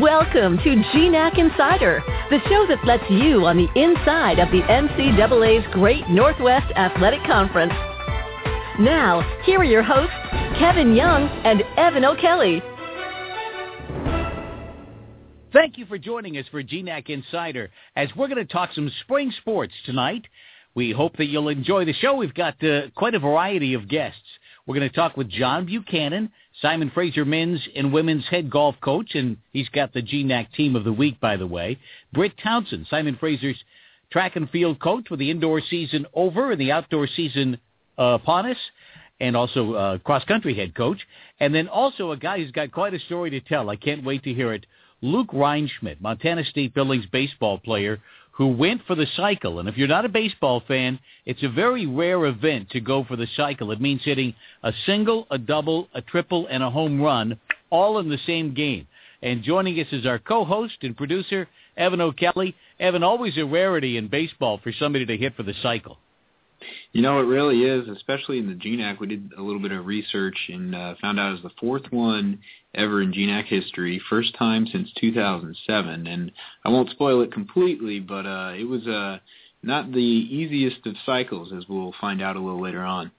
Welcome to GNAC Insider, the show that lets you on the inside of the NCAA's Great Northwest Athletic Conference. Now, here are your hosts, Kevin Young and Evan O'Kelly. Thank you for joining us for GNAC Insider as we're going to talk some spring sports tonight. We hope that you'll enjoy the show. We've got uh, quite a variety of guests. We're going to talk with John Buchanan, Simon Fraser men's and women's head golf coach, and he's got the GNAC team of the week, by the way. Brit Townsend, Simon Fraser's track and field coach with the indoor season over and the outdoor season uh, upon us, and also uh, cross-country head coach. And then also a guy who's got quite a story to tell. I can't wait to hear it. Luke Reinschmidt, Montana State Billings baseball player who went for the cycle. And if you're not a baseball fan, it's a very rare event to go for the cycle. It means hitting a single, a double, a triple, and a home run all in the same game. And joining us is our co-host and producer, Evan O'Kelly. Evan, always a rarity in baseball for somebody to hit for the cycle. You know, it really is, especially in the GNAC. We did a little bit of research and uh, found out it was the fourth one ever in GNAC history, first time since 2007. And I won't spoil it completely, but uh, it was uh, not the easiest of cycles, as we'll find out a little later on.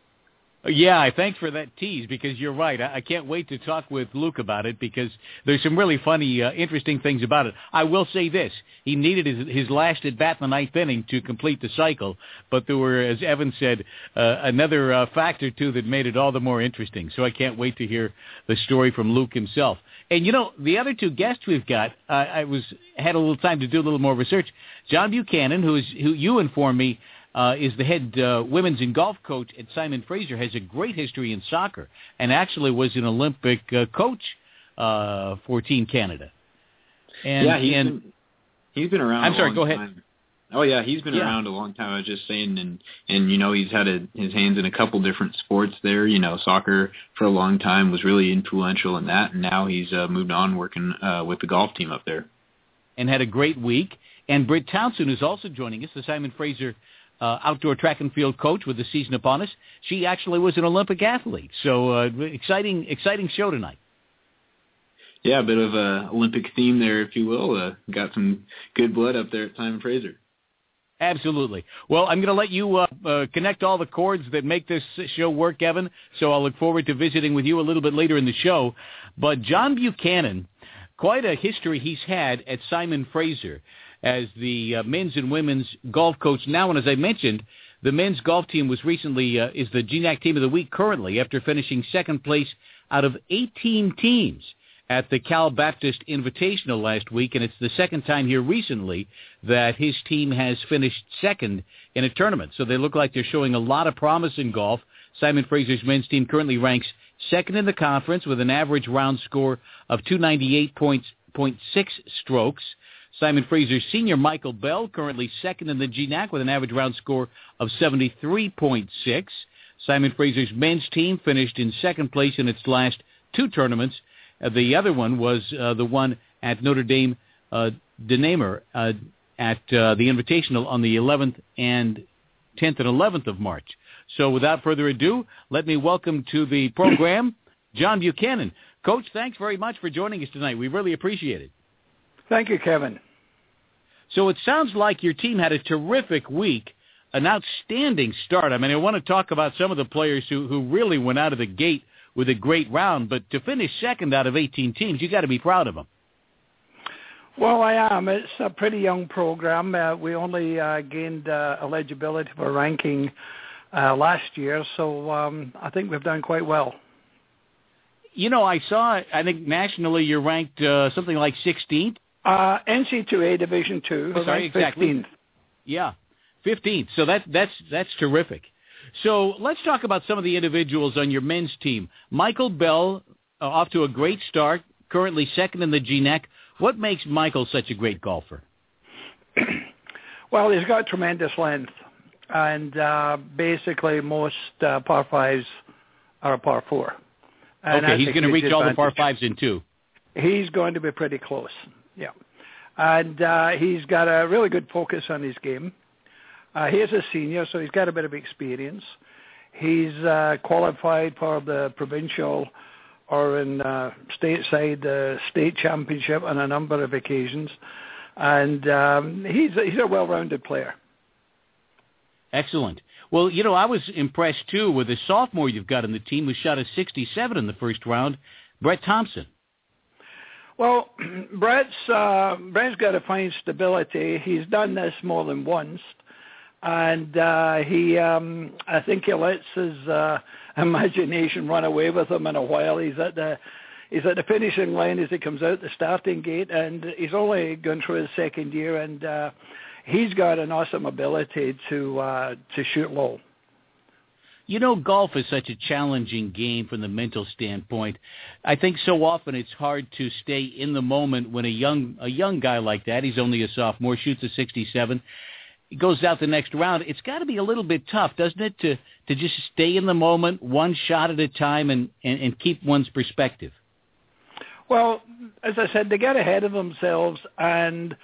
Yeah, thanks for that tease because you're right. I can't wait to talk with Luke about it because there's some really funny, uh, interesting things about it. I will say this: he needed his, his last at bat in the ninth inning to complete the cycle, but there were, as Evan said, uh, another uh, factor too that made it all the more interesting. So I can't wait to hear the story from Luke himself. And you know, the other two guests we've got, uh, I was had a little time to do a little more research. John Buchanan, who is who you informed me uh, is the head uh, women's and golf coach at Simon Fraser, has a great history in soccer, and actually was an Olympic uh, coach uh, for Team Canada. And, yeah, he's, and, been, he's been around. I'm sorry. go ahead. Time. Oh yeah, he's been yeah. around a long time. I was just saying, and and you know he's had a, his hands in a couple different sports there. You know, soccer for a long time was really influential in that, and now he's uh, moved on working uh, with the golf team up there. And had a great week. And Brit Townsend is also joining us, the Simon Fraser uh, outdoor track and field coach with the season upon us. She actually was an Olympic athlete. So uh, exciting, exciting show tonight. Yeah, a bit of a Olympic theme there, if you will. Uh, got some good blood up there at Simon Fraser. Absolutely. Well, I'm going to let you uh, uh, connect all the cords that make this show work, Evan. So I'll look forward to visiting with you a little bit later in the show. But John Buchanan, quite a history he's had at Simon Fraser as the uh, men's and women's golf coach now. And as I mentioned, the men's golf team was recently uh, is the GNAC team of the week currently after finishing second place out of 18 teams at the Cal Baptist Invitational last week, and it's the second time here recently that his team has finished second in a tournament. So they look like they're showing a lot of promise in golf. Simon Fraser's men's team currently ranks second in the conference with an average round score of 298.6 strokes. Simon Fraser senior Michael Bell, currently second in the GNAC with an average round score of 73.6. Simon Fraser's men's team finished in second place in its last two tournaments. Uh, the other one was uh, the one at Notre Dame uh, de Namur uh, at uh, the Invitational on the 11th and 10th and 11th of March. So without further ado, let me welcome to the program John Buchanan. Coach, thanks very much for joining us tonight. We really appreciate it. Thank you, Kevin. So it sounds like your team had a terrific week, an outstanding start. I mean, I want to talk about some of the players who, who really went out of the gate with a great round, but to finish second out of 18 teams, you got to be proud of them. Well, I am. It's a pretty young program. Uh, we only uh, gained uh, eligibility for ranking uh, last year, so um, I think we've done quite well. You know, I saw. I think nationally, you're ranked uh, something like 16th. Uh, NC2A Division Two. Oh, sorry, exactly. 15th. Yeah, 15th. So that that's that's terrific. So let's talk about some of the individuals on your men's team. Michael Bell, uh, off to a great start, currently second in the GNAC. What makes Michael such a great golfer? well, he's got tremendous length, and uh, basically most uh, par fives are a par four. And okay, he's going to reach advantage. all the par fives in two. He's going to be pretty close. Yeah. And uh, he's got a really good focus on his game. Uh, he is a senior, so he's got a bit of experience. He's uh, qualified for the provincial or in uh, stateside uh, state championship on a number of occasions, and um, he's he's a well-rounded player. Excellent. Well, you know, I was impressed too with the sophomore you've got in the team who shot a 67 in the first round, Brett Thompson. Well, Brett's uh, Brett's got to find stability. He's done this more than once, and uh, he um, I think he lets his uh, imagination run away with him in a while. He's at the he's at the finishing line as he comes out the starting gate, and he's only gone through his second year, and uh, he's got an awesome ability to uh, to shoot low. You know, golf is such a challenging game from the mental standpoint. I think so often it's hard to stay in the moment when a young a young guy like that, he's only a sophomore, shoots a 67, goes out the next round. It's got to be a little bit tough, doesn't it, to to just stay in the moment, one shot at a time, and and, and keep one's perspective. Well, as I said, they get ahead of themselves and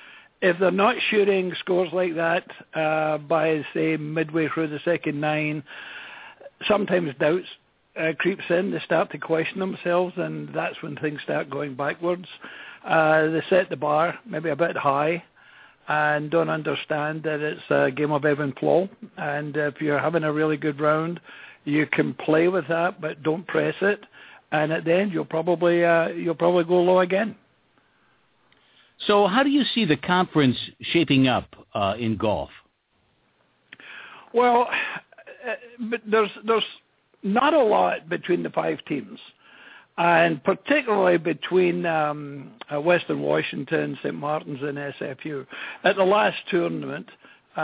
if they're not shooting scores like that uh, by say midway through the second nine, sometimes doubts uh, creeps in. They start to question themselves, and that's when things start going backwards. Uh, they set the bar maybe a bit high, and don't understand that it's a game of ebb and flow. And if you're having a really good round, you can play with that, but don't press it. And at the end, you'll probably uh, you'll probably go low again. So how do you see the conference shaping up uh, in golf? Well, but there's there's not a lot between the five teams, and particularly between um, uh, Western Washington, St. Martin's, and SFU. At the last tournament, uh,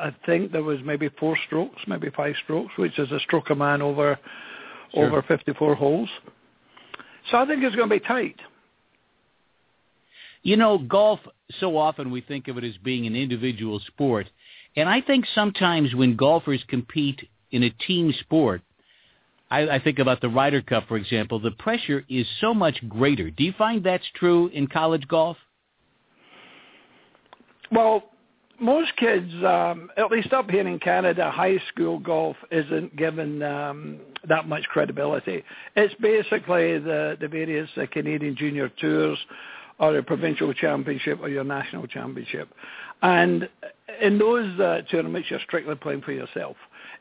I think there was maybe four strokes, maybe five strokes, which is a stroke a man over sure. over 54 holes. So I think it's going to be tight. You know, golf, so often we think of it as being an individual sport. And I think sometimes when golfers compete in a team sport, I, I think about the Ryder Cup, for example, the pressure is so much greater. Do you find that's true in college golf? Well, most kids, um, at least up here in Canada, high school golf isn't given um, that much credibility. It's basically the, the various uh, Canadian junior tours or a provincial championship or your national championship. And in those uh, tournaments, you're strictly playing for yourself.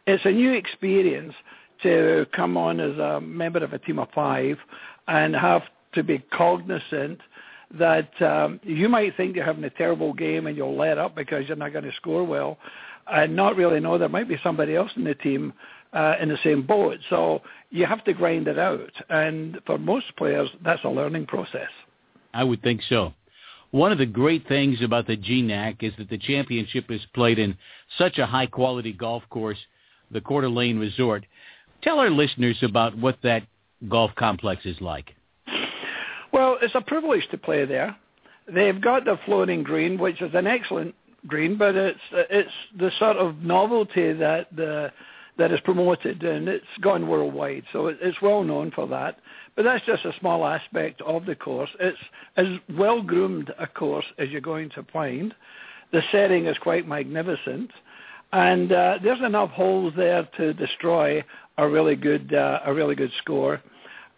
It's a new experience to come on as a member of a team of five and have to be cognizant that um, you might think you're having a terrible game and you'll let up because you're not going to score well and not really know there might be somebody else in the team uh, in the same boat. So you have to grind it out. And for most players, that's a learning process. I would think so. One of the great things about the GNAC is that the championship is played in such a high-quality golf course, the Coeur d'Alene Resort. Tell our listeners about what that golf complex is like. Well, it's a privilege to play there. They've got the floating green, which is an excellent green, but it's it's the sort of novelty that the that is promoted, and it's gone worldwide. So it's well known for that. But that's just a small aspect of the course. It's as well groomed a course as you're going to find. The setting is quite magnificent, and uh, there's enough holes there to destroy a really good uh, a really good score.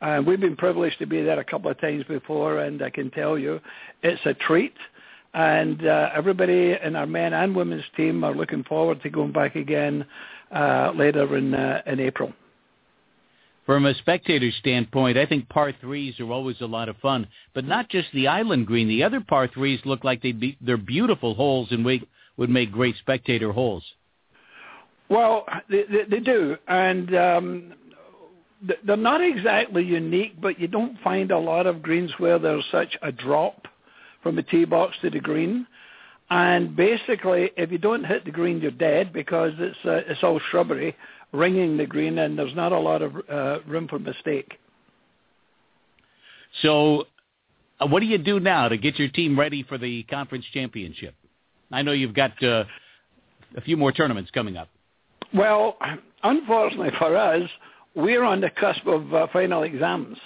And we've been privileged to be there a couple of times before, and I can tell you, it's a treat. And uh, everybody in our men and women's team are looking forward to going back again uh, later in uh, in April from a spectator standpoint, I think par threes are always a lot of fun, but not just the island green. The other par threes look like they'd be, they're beautiful holes and we would make great spectator holes. Well, they, they, do, and um, they're not exactly unique, but you don't find a lot of greens where there's such a drop from the tee box to the green. And basically, if you don't hit the green, you're dead because it's uh, it's all shrubbery ringing the green, and there's not a lot of uh, room for mistake. So, uh, what do you do now to get your team ready for the conference championship? I know you've got uh, a few more tournaments coming up. Well, unfortunately for us, we're on the cusp of uh, final exams.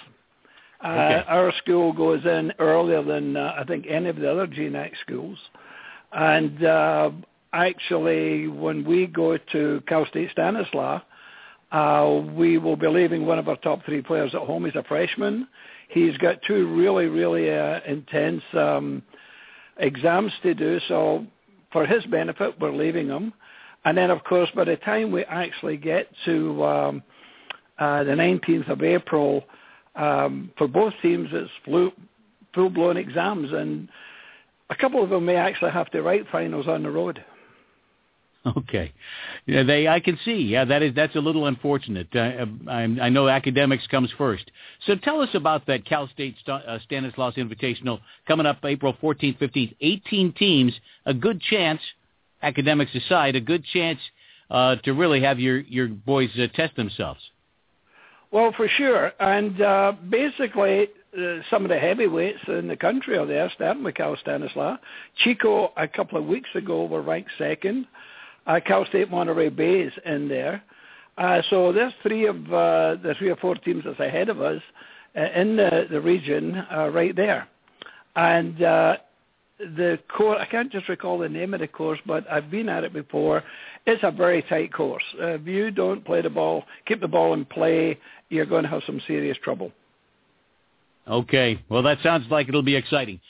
Uh, okay. Our school goes in earlier than uh, I think any of the other GNAC schools, and uh, actually, when we go to Cal State Stanislaus, Uh, we will be leaving one of our top three players at home. He's a freshman. He's got two really, really uh, intense um, exams to do. So for his benefit, we're leaving him. And then, of course, by the time we actually get to um, uh, the 19th of April, um, for both teams, it's full, full-blown exams, and a couple of them may actually have to write finals on the road. Okay, yeah, they I can see. Yeah, that is that's a little unfortunate. Uh, I, I know academics comes first. So tell us about that Cal State St- uh, Stanislaus Invitational coming up April 14th, 15th. 18 teams, a good chance, academics aside, a good chance uh, to really have your your boys uh, test themselves. Well, for sure, and uh, basically uh, some of the heavyweights in the country are there, starting Cal Stanislaus. Chico, a couple of weeks ago, were ranked second. Uh, Cal State Monterey Bay is in there. Uh, so there's three of the three or four teams that's ahead of us in the, the region right there. And the course, I can't just recall the name of the course, but I've been at it before. It's a very tight course. Uh, if you don't play the ball, keep the ball in play, you're going to have some serious trouble. Okay. Well, that sounds like it'll be exciting.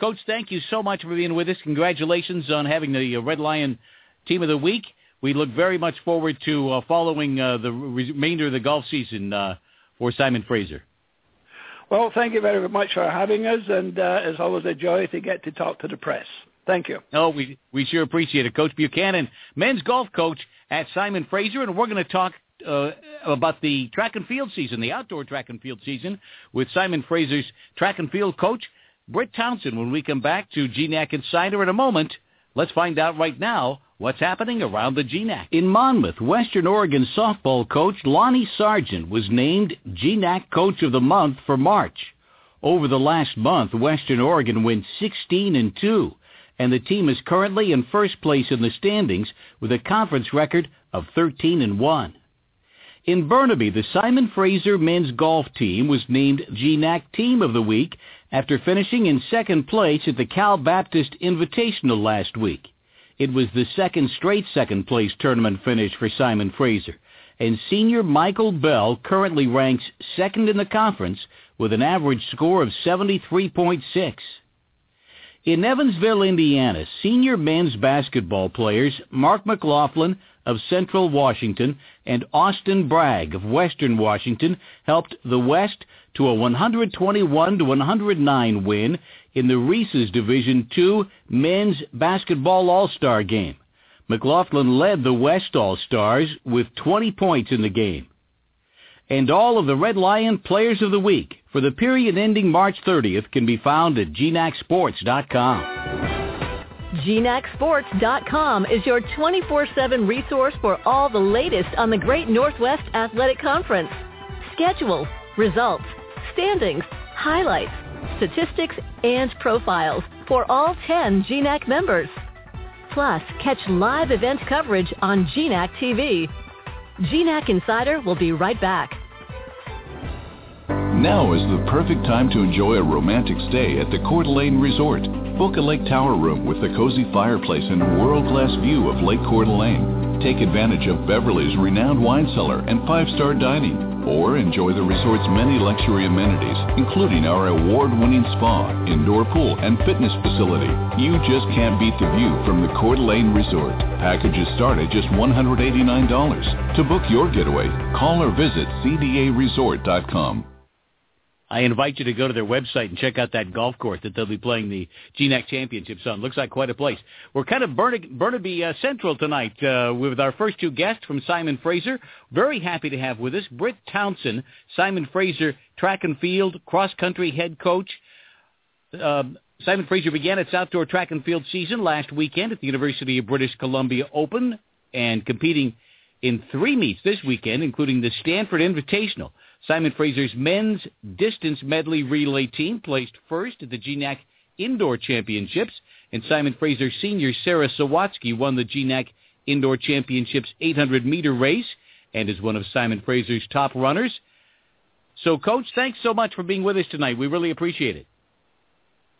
Coach, thank you so much for being with us. Congratulations on having the uh, Red Lion Team of the Week. We look very much forward to uh, following uh, the remainder of the golf season uh, for Simon Fraser. Well, thank you very much for having us, and uh, it's always a joy to get to talk to the press. Thank you. Oh, we we sure appreciate it, Coach Buchanan, men's golf coach at Simon Fraser, and we're going to talk uh, about the track and field season, the outdoor track and field season, with Simon Fraser's track and field coach, Brit Townsend. When we come back to GNAC Insider in a moment, let's find out right now what's happening around the GNAC. In Monmouth, Western Oregon softball coach Lonnie Sargent was named GNAC Coach of the Month for March. Over the last month, Western Oregon went 16 and 2, and the team is currently in first place in the standings with a conference record of 13 and 1. In Burnaby, the Simon Fraser men's golf team was named GNAC Team of the Week after finishing in second place at the Cal Baptist Invitational last week. It was the second straight second place tournament finish for Simon Fraser, and senior Michael Bell currently ranks second in the conference with an average score of 73.6. In Evansville, Indiana, senior men's basketball players Mark McLaughlin of Central Washington and Austin Bragg of Western Washington helped the West to a 121 to 109 win in the Reese's Division II men's basketball All-Star game. McLaughlin led the West All-Stars with 20 points in the game. And all of the Red Lion Players of the Week for the period ending March 30th can be found at GNACSports.com. GNACSports.com is your 24-7 resource for all the latest on the Great Northwest Athletic Conference. Schedules, results, standings, highlights, statistics, and profiles for all 10 GNAC members. Plus, catch live event coverage on GNAC TV. GNAC Insider will be right back. Now is the perfect time to enjoy a romantic stay at the Coeur d'Alene Resort. Book a lake tower room with a cozy fireplace and a world-class view of Lake Coeur d'Alene. Take advantage of Beverly's renowned wine cellar and five-star dining. Or enjoy the resort's many luxury amenities, including our award-winning spa, indoor pool, and fitness facility. You just can't beat the view from the Coeur d'Alene Resort. Packages start at just $189. To book your getaway, call or visit cdaresort.com. I invite you to go to their website and check out that golf course that they'll be playing the GNAC Championships on. Looks like quite a place. We're kind of Burnaby, Burnaby uh, Central tonight uh, with our first two guests from Simon Fraser. Very happy to have with us Brit Townsend, Simon Fraser track and field cross-country head coach. Uh, Simon Fraser began its outdoor track and field season last weekend at the University of British Columbia Open and competing in three meets this weekend, including the Stanford Invitational. Simon Fraser's men's distance medley relay team placed first at the GNAC Indoor Championships, and Simon Fraser senior Sarah Sawatsky won the GNAC Indoor Championships 800-meter race and is one of Simon Fraser's top runners. So, Coach, thanks so much for being with us tonight. We really appreciate it.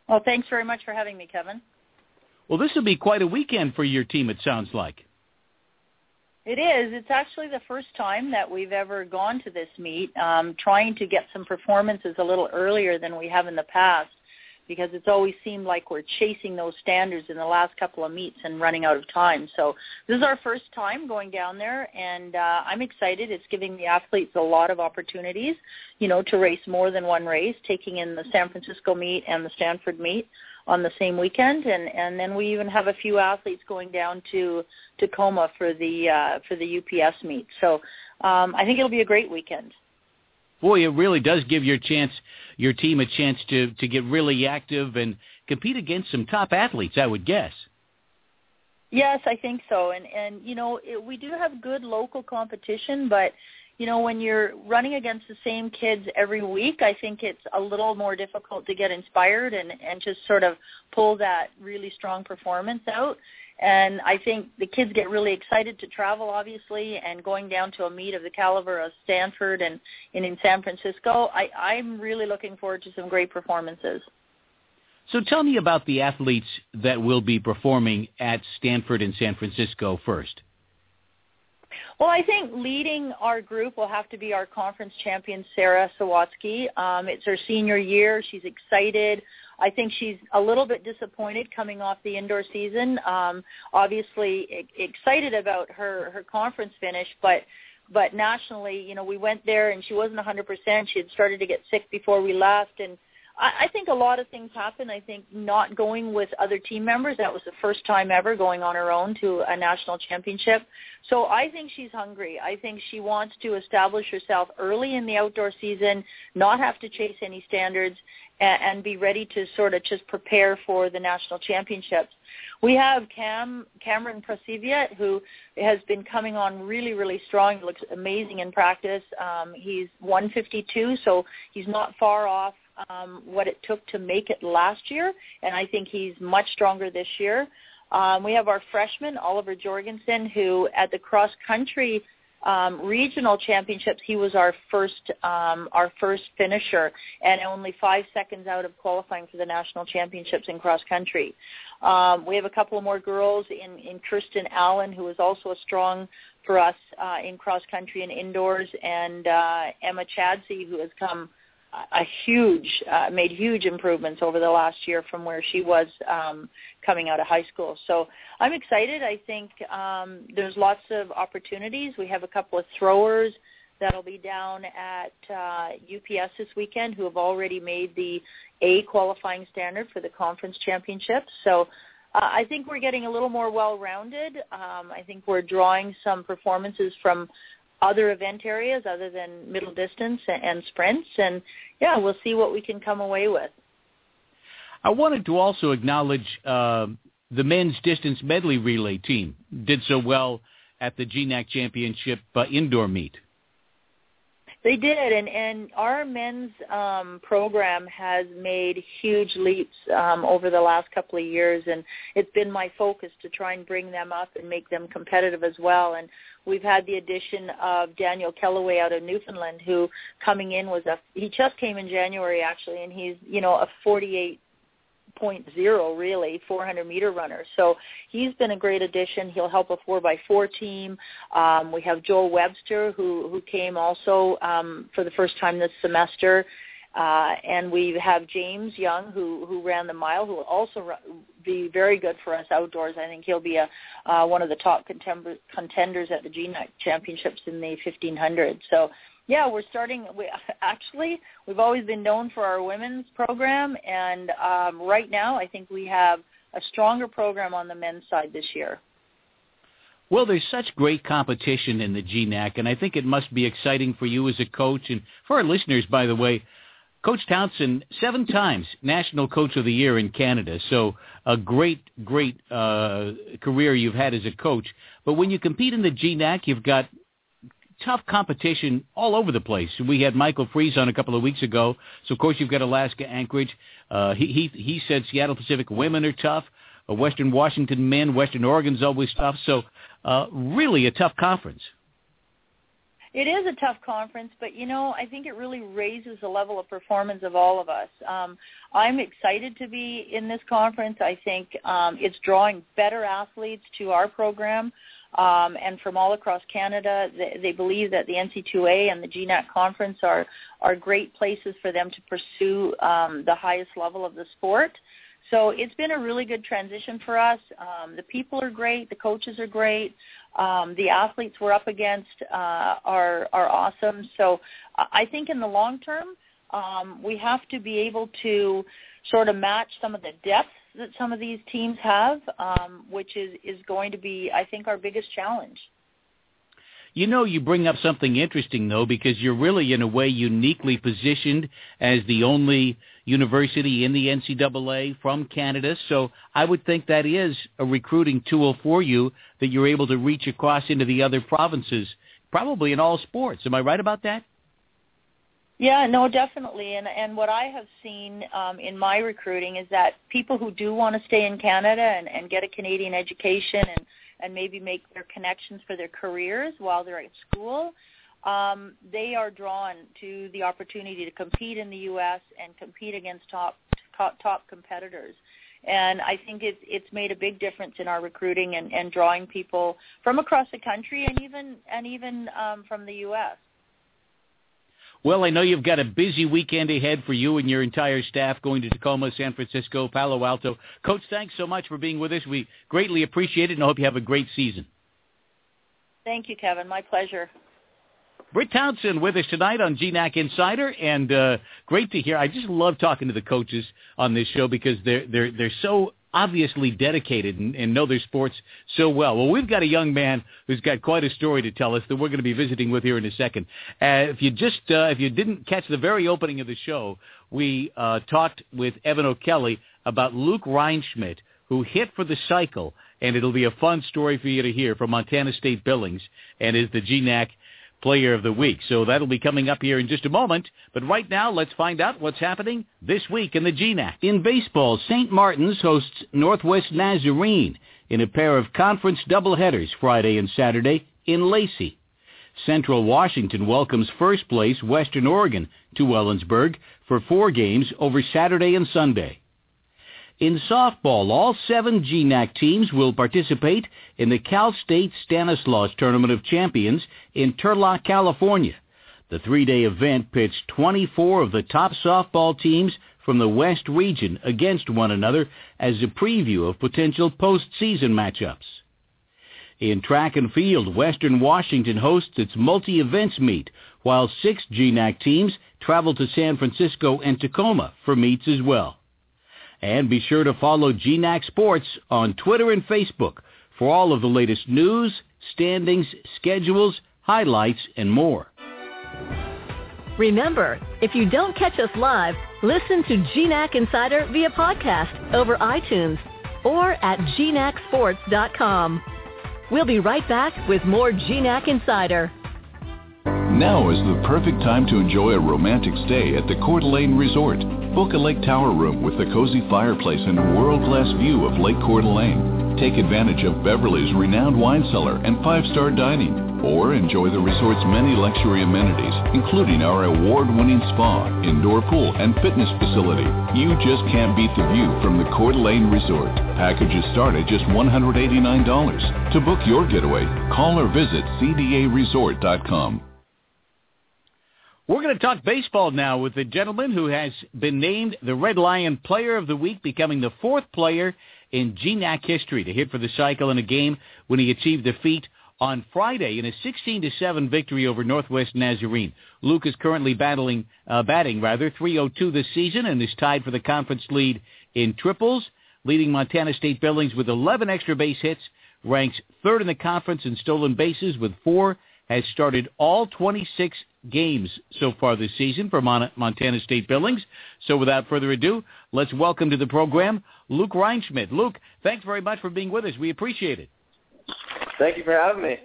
Well, thanks very much for having me, Kevin. Well, this will be quite a weekend for your team, it sounds like. It is. It's actually the first time that we've ever gone to this meet, um, trying to get some performances a little earlier than we have in the past because it's always seemed like we're chasing those standards in the last couple of meets and running out of time. So this is our first time going down there, and uh, I'm excited. It's giving the athletes a lot of opportunities, you know, to race more than one race, taking in the San Francisco meet and the Stanford meet on the same weekend, and and then we even have a few athletes going down to Tacoma for the uh, for the UPS meet. So um, I think it'll be a great weekend boy, it really does give your chance, your team a chance to to get really active and compete against some top athletes. I would guess. Yes, I think so. And and you know it, we do have good local competition, but you know when you're running against the same kids every week, I think it's a little more difficult to get inspired and and just sort of pull that really strong performance out. And I think the kids get really excited to travel, obviously, and going down to a meet of the caliber of Stanford and, and in San Francisco, I, I'm really looking forward to some great performances. So tell me about the athletes that will be performing at Stanford and San Francisco first. Well, I think leading our group will have to be our conference champion, Sarah Sawatsky. Um, it's her senior year. She's excited. I think she's a little bit disappointed coming off the indoor season. Um, obviously e- excited about her her conference finish, but but nationally, you know, we went there and she wasn't 100%. She had started to get sick before we left, and I, I think a lot of things happened. I think not going with other team members. That was the first time ever going on her own to a national championship. So I think she's hungry. I think she wants to establish herself early in the outdoor season, not have to chase any standards, and, and be ready to sort of just prepare for the national championships. We have Cam Cameron Prasiviet, who has been coming on really, really strong. Looks amazing in practice. Um, he's 152, so he's not far off um, what it took to make it last year, and I think he's much stronger this year. Um, we have our freshman Oliver Jorgensen, who at the cross country um, regional championships, he was our first um, our first finisher, and only five seconds out of qualifying for the national championships in cross country. Um, we have a couple more girls in in Kirsten Allen, who is also a strong for us uh, in cross country and indoors, and uh, Emma Chadsey, who has come a huge uh, made huge improvements over the last year from where she was um, coming out of high school. So I'm excited. I think um, there's lots of opportunities. We have a couple of throwers that'll be down at uh, UPS this weekend who have already made the A qualifying standard for the conference championships. So uh, I think we're getting a little more well-rounded. Um, I think we're drawing some performances from other event areas other than middle distance and sprints. And yeah, we'll see what we can come away with. I wanted to also acknowledge uh, the men's distance medley relay team did so well at the GNAC Championship uh, indoor meet. They did, and and our men's um, program has made huge leaps um, over the last couple of years, and it's been my focus to try and bring them up and make them competitive as well. And we've had the addition of Daniel Kellaway out of Newfoundland, who coming in was a he just came in January actually, and he's you know a 48 Point zero really 400 meter runner so he's been a great addition. He'll help a four by four team. Um, we have joel webster who who came also um, for the first time this semester uh, and we have James Young, who who ran the mile, who will also be very good for us outdoors. I think he'll be a uh, one of the top contender, contenders at the GNAC championships in the 1500. So yeah, we're starting. We actually we've always been known for our women's program, and um, right now I think we have a stronger program on the men's side this year. Well, there's such great competition in the GNAC, and I think it must be exciting for you as a coach and for our listeners. By the way, Coach Townsend, seven times National Coach of the Year in Canada. So a great, great uh, career you've had as a coach. But when you compete in the GNAC, you've got tough competition all over the place. We had Michael Friess on a couple of weeks ago. So of course you've got Alaska Anchorage. Uh, he he he said Seattle Pacific women are tough. Uh, Western Washington men, Western Oregon's always tough. So uh, really a tough conference. It is a tough conference, but you know, I think it really raises the level of performance of all of us. Um, I'm excited to be in this conference. I think um, it's drawing better athletes to our program. um, and from all across Canada. They, they believe that the NC2A and the GNAC conference are are great places for them to pursue um, the highest level of the sport. So it's been a really good transition for us. Um, the people are great, the coaches are great, um, the athletes we're up against uh, are are awesome. So I think in the long term, um, we have to be able to sort of match some of the depth that some of these teams have, um, which is is going to be, I think, our biggest challenge. You know, you bring up something interesting though, because you're really in a way uniquely positioned as the only university in the NCAA from Canada. So I would think that is a recruiting tool for you that you're able to reach across into the other provinces, probably in all sports. Am I right about that? Yeah, no, definitely. And and what I have seen um, in my recruiting is that people who do want to stay in Canada and, and get a Canadian education and and maybe make their connections for their careers while they're at school, um, they are drawn to the opportunity to compete in the U.S. and compete against top top, top competitors. And I think it's it's made a big difference in our recruiting and, and drawing people from across the country and even and even um, from the U.S. Well, I know you've got a busy weekend ahead for you and your entire staff going to Tacoma, San Francisco, Palo Alto. Coach, thanks so much for being with us. We greatly appreciate it and hope you have a great season. Thank you, Kevin. My pleasure. Brit Townsend with us tonight on GNAC Insider, and uh, great to hear. I just love talking to the coaches on this show because they're they're they're so obviously dedicated and, and know their sports so well. Well, we've got a young man who's got quite a story to tell us that we're going to be visiting with here in a second. Uh, if you just uh, if you didn't catch the very opening of the show, we uh, talked with Evan O'Kelly about Luke Reinschmidt, who hit for the cycle, and it'll be a fun story for you to hear from Montana State Billings, and is the GNAC Player of the Week. So that'll be coming up here in just a moment. But right now, let's find out what's happening this week in the GNAC. In baseball, St. Martin's hosts Northwest Nazarene in a pair of conference doubleheaders Friday and Saturday in Lacey. Central Washington welcomes first place Western Oregon to Ellensburg for four games over Saturday and Sunday. In softball, all seven GNAC teams will participate in the Cal State Stanislaus Tournament of Champions in Turlock, California. The three-day event pits 24 of the top softball teams from the West region against one another as a preview of potential postseason matchups. In track and field, Western Washington hosts its multi-events meet, while six GNAC teams travel to San Francisco and Tacoma for meets as well. And be sure to follow GNAC Sports on Twitter and Facebook for all of the latest news, standings, schedules, highlights, and more. Remember, if you don't catch us live, listen to GNAC Insider via podcast over iTunes or at gnacsports.com. We'll be right back with more GNAC Insider. Now is the perfect time to enjoy a romantic stay at the Coeur d'Alene Resort. Book a lake tower room with a cozy fireplace and world-class view of Lake Coeur d'Alene. Take advantage of Beverly's renowned wine cellar and five-star dining. Or enjoy the resort's many luxury amenities, including our award-winning spa, indoor pool, and fitness facility. You just can't beat the view from the Coeur d'Alene Resort. Packages start at just $189. To book your getaway, call or visit cdaresort.com. We're going to talk baseball now with a gentleman who has been named the Red Lion Player of the Week, becoming the fourth player in GNAC history to hit for the cycle in a game when he achieved defeat on Friday in a 16 to 7 victory over Northwest Nazarene. Luke is currently battling uh, batting rather 302 this season and is tied for the conference lead in triples, leading Montana State Billings with 11 extra base hits, ranks third in the conference in stolen bases with 4 has started all 26 games so far this season for Montana State Billings. So without further ado, let's welcome to the program Luke Reinschmidt. Luke, thanks very much for being with us. We appreciate it. Thank you for having me.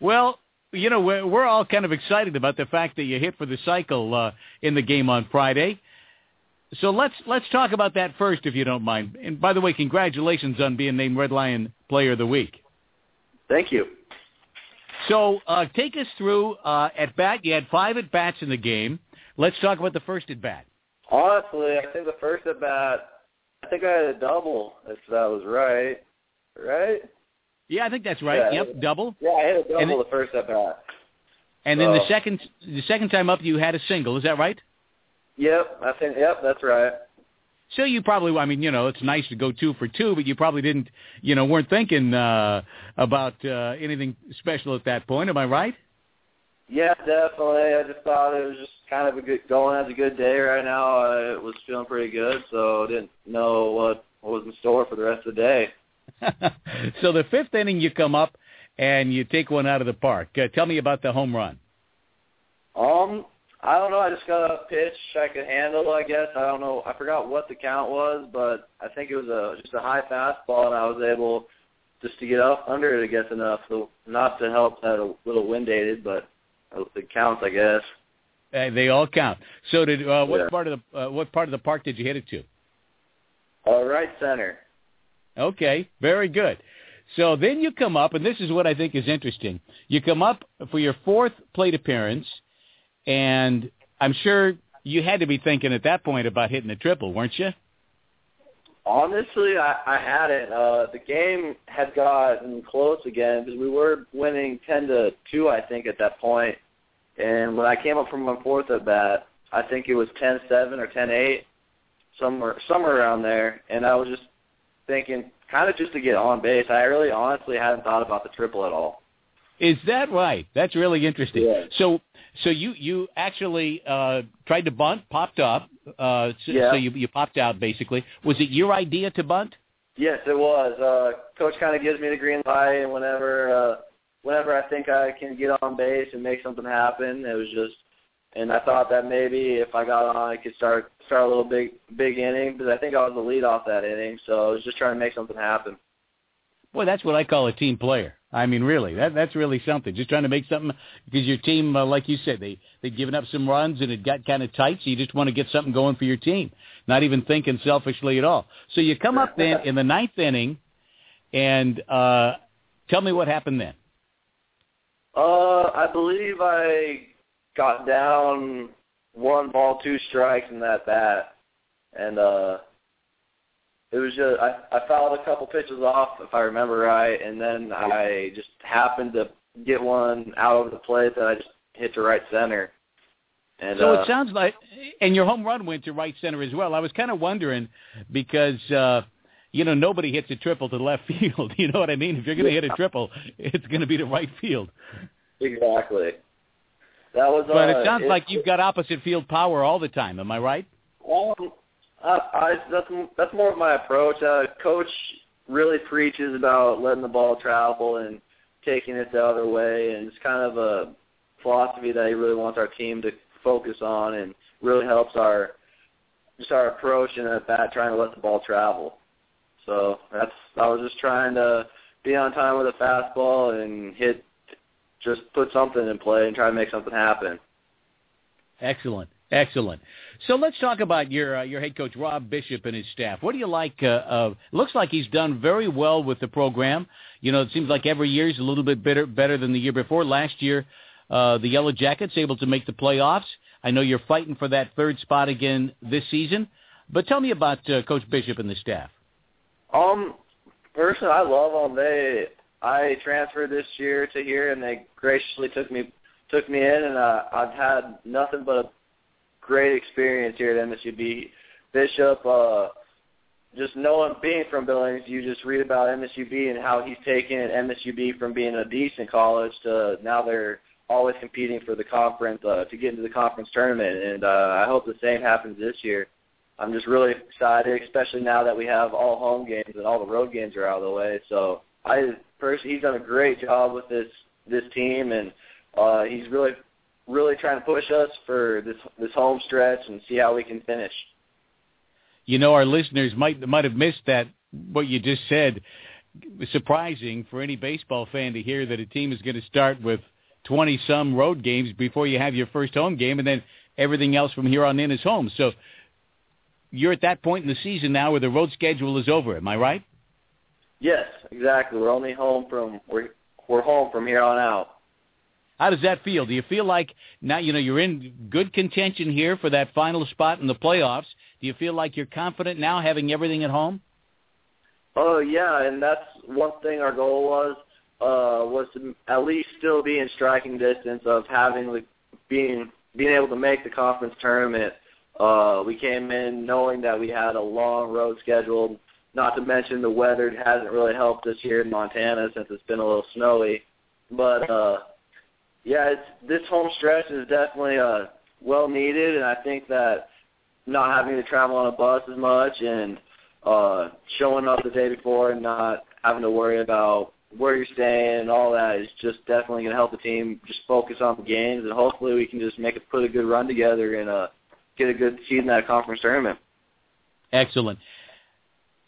Well, you know, we're, we're all kind of excited about the fact that you hit for the cycle uh, in the game on Friday. So let's let's talk about that first, if you don't mind. And by the way, congratulations on being named Red Lion Player of the Week. Thank you. So uh, take us through uh, at bat. You had five at bats in the game. Let's talk about the first at bat. Honestly, I think the first at bat, I think I had a double. If that was right, right? Yeah, I think that's right. Yeah. Yep, double. Yeah, I hit a double it- the first at bat. And then the second the second time up, you had a single. Is that right? Yep, I think. Yep, that's right. So you probably, I mean, you know, it's nice to go two for two, but you probably didn't, you know, weren't thinking uh, about uh, anything special at that point. Am I right? Yeah, definitely. I just thought it was just kind of a good going as a good day right now. I was feeling pretty good, so I didn't know what, what was in store for the rest of the day. so the fifth inning, you come up and you take one out of the park. Uh, tell me about the home run. Um, I don't know. I just got a pitch I could handle. I guess I don't know. I forgot what the count was, but I think it was a just a high fastball, and I was able just to get up under it, I guess enough, so not to help that a little wind dated, but it counts, I guess. Uh, they all count. So did uh, what Yeah. part of the uh, what part of the park did you hit it to? Uh, right center. Okay, very good. So then you come up, and this is what I think is interesting. You come up for your fourth plate appearance, and I'm sure you had to be thinking at that point about hitting the triple, weren't you? Honestly, I, I hadn't. Uh, the game had gotten close again because we were winning ten to two, I think, at that point. And when I came up from my fourth at bat, I think it was ten seven or ten eight, somewhere somewhere around there. And I was just thinking, kind of just to get on base. I really, honestly, hadn't thought about the triple at all. Is that right? That's really interesting. Yeah. So, so you you actually uh, tried to bunt, popped up. Uh, so, Yeah. so you you popped out basically. Was it your idea to bunt? Yes, it was. Uh, Coach kind of gives me the green light, and whenever uh, whenever I think I can get on base and make something happen, it was just. And I thought that maybe if I got on, I could start start a little big big inning because I think I was the lead off that inning, so I was just trying to make something happen. Boy, that's what I call a team player. I mean, really, that that's really something. Just trying to make something because your team, uh, like you said, they they'd given up some runs and it got kind of tight, so you just want to get something going for your team, not even thinking selfishly at all. So you come up then in the ninth inning, and uh, tell me what happened then. Uh, I believe I got down one ball, two strikes in that bat, and uh, it was just I, I fouled a couple pitches off, if I remember right, and then I just happened to get one out over the plate that I just hit to right center. And So uh, it sounds like, and your home run went to right center as well. I was kind of wondering because, uh, you know, nobody hits a triple to left field. You know what I mean? If you're going to hit a triple, it's going to be to right field. exactly. That was. But uh, it sounds like you've got opposite field power all the time. Am I right? Um, I, I that's that's more of my approach. Uh, Coach really preaches about letting the ball travel and taking it the other way, and it's kind of a philosophy that he really wants our team to focus on, and really helps our just our approach and at bat trying to let the ball travel. So that's I was just trying to be on time with a fastball and hit, just put something in play and try to make something happen. Excellent, excellent. So let's talk about your uh, your head coach Rob Bishop and his staff. What do you like? Uh, uh, looks like he's done very well with the program. You know, it seems like every year is a little bit better better than the year before. Last year, uh, the Yellow Jackets able to make the playoffs. I know you're fighting for that third spot again this season. But tell me about uh, Coach Bishop and the staff. Um, personally, I love them. They, I transferred this year to here, and they graciously took me took me in, and uh, I've had nothing but a great experience here at MSUB. Bishop, uh, just knowing being from Billings, you just read about MSUB and how he's taken MSUB from being a decent college to now they're always competing for the conference uh, to get into the conference tournament, and uh, I hope the same happens this year. I'm just really excited, especially now that we have all home games and all the road games are out of the way. So I personally, he's done a great job with this this team, and uh, he's really really trying to push us for this this home stretch and see how we can finish. You know, our listeners might might have missed that what you just said. Surprising for any baseball fan to hear that a team is going to start with 20 some road games before you have your first home game, and then everything else from here on in is home. So you're at that point in the season now where the road schedule is over. Am I right? Yes, exactly. We're only home from we're we're home from here on out. How does that feel? Do you feel like now you know you're in good contention here for that final spot in the playoffs? Do you feel like you're confident now having everything at home? Oh yeah, and that's one thing our goal was uh, was to at least still be in striking distance of having the being being able to make the conference tournament. Uh, we came in knowing that we had a long road scheduled. Not to mention the weather hasn't really helped us here in Montana since it's been a little snowy. But uh, yeah, it's, this home stretch is definitely uh, well needed, and I think that not having to travel on a bus as much and uh, showing up the day before and not having to worry about where you're staying and all that is just definitely going to help the team just focus on the games and hopefully we can just make it put a good run together and uh, get a good seed in that conference tournament. Excellent.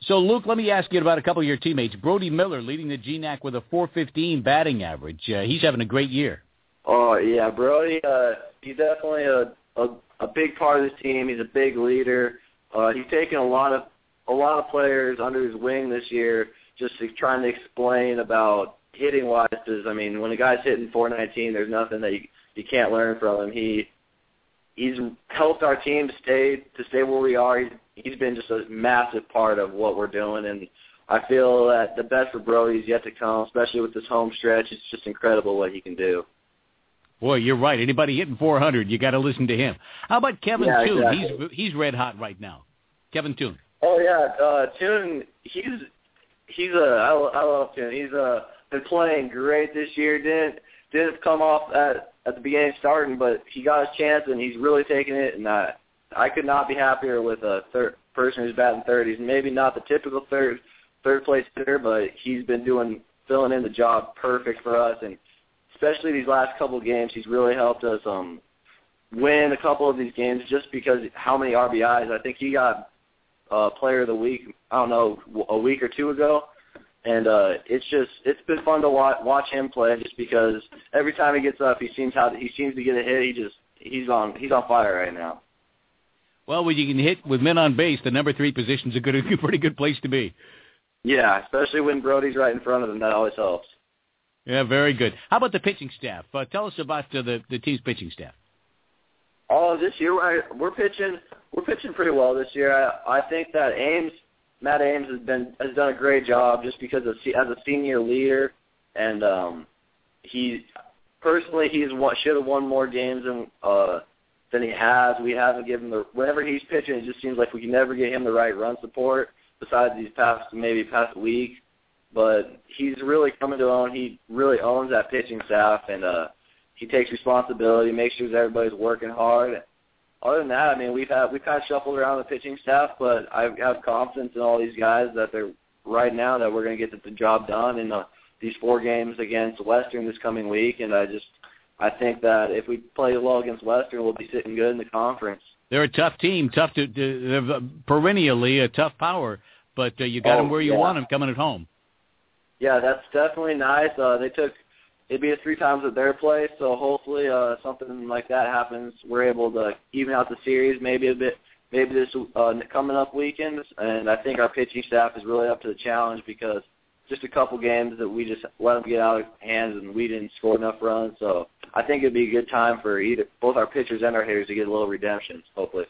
So, Luke, let me ask you about a couple of your teammates. Brody Miller leading the GNAC with a 415 batting average. Uh, he's having a great year. Oh yeah, Brody. Uh, he's definitely a, a a big part of the team. He's a big leader. Uh, he's taken a lot of a lot of players under his wing this year, just to, trying to explain about hitting wise. Because I mean, when a guy's hitting 419, there's nothing that you you can't learn from him. He he's helped our team stay to stay where we are. He's he's been just a massive part of what we're doing, and I feel that the best for Brody is yet to come, especially with this home stretch. It's just incredible what he can do. Boy, you're right. Anybody hitting 400, you got to listen to him. How about Kevin yeah, Toon? Exactly. He's he's red hot right now. Kevin Toon. Oh yeah, uh, Toon. He's he's a I, I love Toon. He's uh been playing great this year. Didn't didn't come off at at the beginning starting, but he got his chance and he's really taking it. And I I could not be happier with a third person who's batting thirties. Maybe not the typical third third place hitter, but he's been doing filling in the job perfect for us and especially these last couple of games, he's really helped us um win a couple of these games just because how many RBIs. I think he got uh player of the week, I don't know, a week or two ago. And uh it's just it's been fun to watch watch him play just because every time he gets up he seems how he seems to get a hit, he just he's on he's on fire right now. Well, when you can hit with men on base, the number three position's a good, a pretty good place to be. Yeah, especially when Brody's right in front of him, that always helps. Yeah, very good. How about the pitching staff? Uh, tell us about uh, the the team's pitching staff. Oh, this year I, we're pitching we're pitching pretty well this year. I, I think that Ames Matt Ames has been has done a great job just because of as a senior leader, and um, he personally he's won, should have won more games than uh, than he has. We haven't given the whenever he's pitching, it just seems like we can never get him the right run support. Besides these past maybe past week, but he's really coming to own. He really owns that pitching staff, and uh, he takes responsibility, makes sure that everybody's working hard. Other than that, I mean, we've had we've kind of shuffled around the pitching staff, but I have confidence in all these guys that they're right now that we're going to get the job done in uh, these four games against Western this coming week, and I just I think that if we play well against Western, we'll be sitting good in the conference. They're a tough team, tough to, to they're perennially a tough power, but uh, you got oh, them where you yeah. want them coming at home. Yeah, that's definitely nice. Uh, they took it'd be three times at their place, so hopefully uh, something like that happens. We're able to even out the series, maybe a bit, maybe this uh, coming up weekend. And I think our pitching staff is really up to the challenge because just a couple games that we just let them get out of hands and we didn't score enough runs. So I think it'd be a good time for either both our pitchers and our hitters to get a little redemption. Hopefully.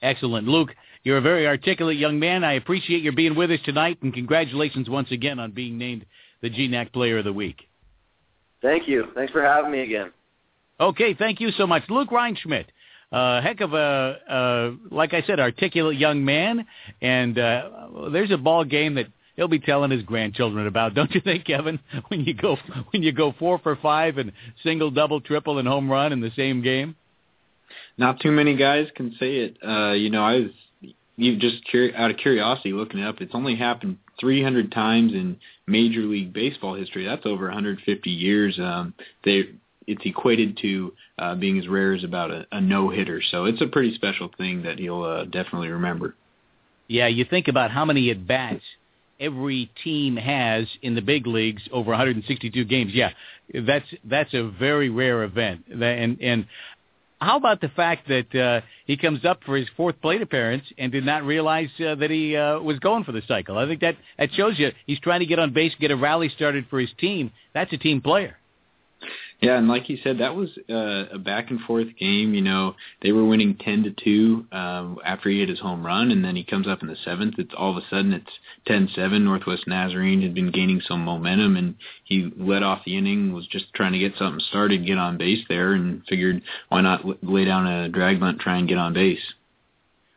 Excellent, Luke. You're a very articulate young man. I appreciate your being with us tonight, and congratulations once again on being named the GNAC Player of the Week. Thank you. Thanks for having me again. Okay, thank you so much. Luke Reinschmidt, uh, heck of a, uh, like I said, articulate young man, and uh, there's a ball game that he'll be telling his grandchildren about, don't you think, Kevin? When you go when you go four for five and single, double, triple, and home run in the same game. Not too many guys can say it. Uh, you know, I was you just out of curiosity looking it up. It's only happened 300 times in Major League Baseball history. That's over 150 years. Um, they it's equated to uh, being as rare as about a, a no hitter. So it's a pretty special thing that he'll uh, definitely remember. Yeah, you think about how many at bats every team has in the big leagues over 162 games. Yeah, that's that's a very rare event. And and how about the fact that uh, he comes up for his fourth plate appearance and did not realize uh, that he uh, was going for the cycle? I think that that shows you he's trying to get on base, get a rally started for his team. That's a team player. Yeah, and like you said, that was uh, a back and forth game. You know, they were winning ten to two um, after he hit his home run, and then he comes up in the seventh. It's all of a sudden it's ten seven. Northwest Nazarene had been gaining some momentum, and he led off the inning. Was just trying to get something started, get on base there, and figured why not lay down a drag bunt, try and get on base.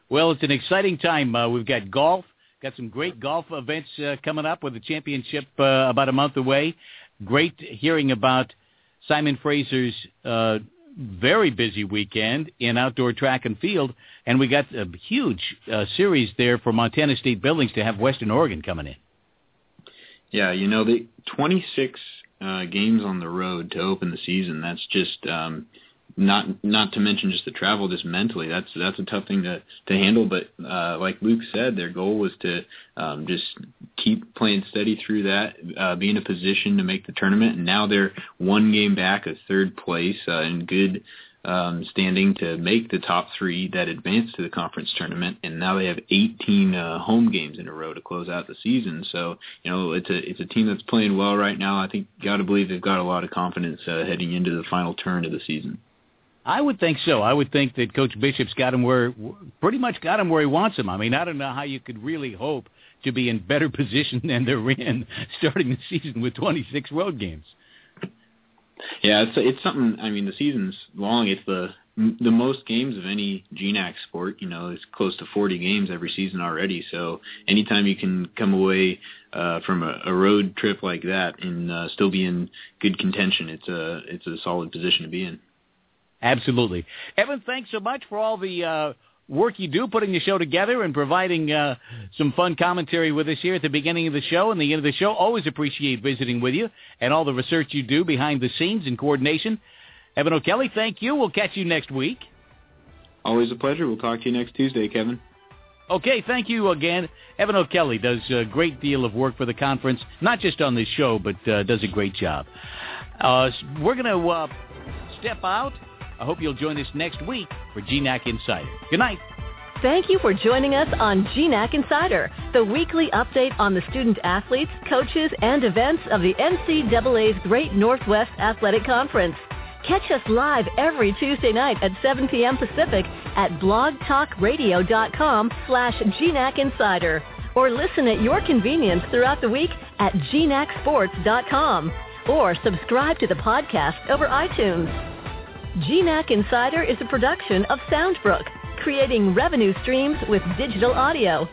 Well, it's an exciting time. Uh, we've got golf. Got some great golf events uh, coming up with the championship uh, about a month away. Great hearing about Simon Fraser's uh, very busy weekend in outdoor track and field, and we got a huge uh, series there for Montana State Billings to have Western Oregon coming in. Yeah, you know the 26 uh, games on the road to open the season. That's just um, not not to mention just the travel just mentally that's that's a tough thing to to handle but uh like luke said their goal was to um just keep playing steady through that uh be in a position to make the tournament and now they're one game back of third place uh in good um standing to make the top 3 that advance to the conference tournament and now they have 18 uh home games in a row to close out the season. So you know it's a it's a team that's playing well right now. I think got to believe they've got a lot of confidence uh, heading into the final turn of the season I would think so. I would think that Coach Bishop's got him where, pretty much got him where he wants him. I mean, I don't know how you could really hope to be in better position than they're in starting the season with 26 road games. Yeah, it's it's something. I mean, the season's long. It's the the most games of any GNAC sport. You know, it's close to 40 games every season already. So anytime you can come away uh, from a, a road trip like that and uh, still be in good contention, it's a it's a solid position to be in. Absolutely. Evan, thanks so much for all the uh, work you do putting the show together and providing uh, some fun commentary with us here at the beginning of the show and the end of the show. Always appreciate visiting with you and all the research you do behind the scenes and coordination. Evan O'Kelly, thank you. We'll catch you next week. Always a pleasure. We'll talk to you next Tuesday, Kevin. Okay, thank you again. Evan O'Kelly does a great deal of work for the conference, not just on this show, but uh, does a great job. Uh, we're going to uh, step out I hope you'll join us next week for GNAC Insider. Good night. Thank you for joining us on GNAC Insider, the weekly update on the student athletes, coaches, and events of the NCAA's Great Northwest Athletic Conference. Catch us live every Tuesday night at 7 p.m. Pacific at blogtalkradio.com slash GNAC Insider or listen at your convenience throughout the week at gnacsports.com or subscribe to the podcast over iTunes. GNAC Insider is a production of Soundbrook, creating revenue streams with digital audio.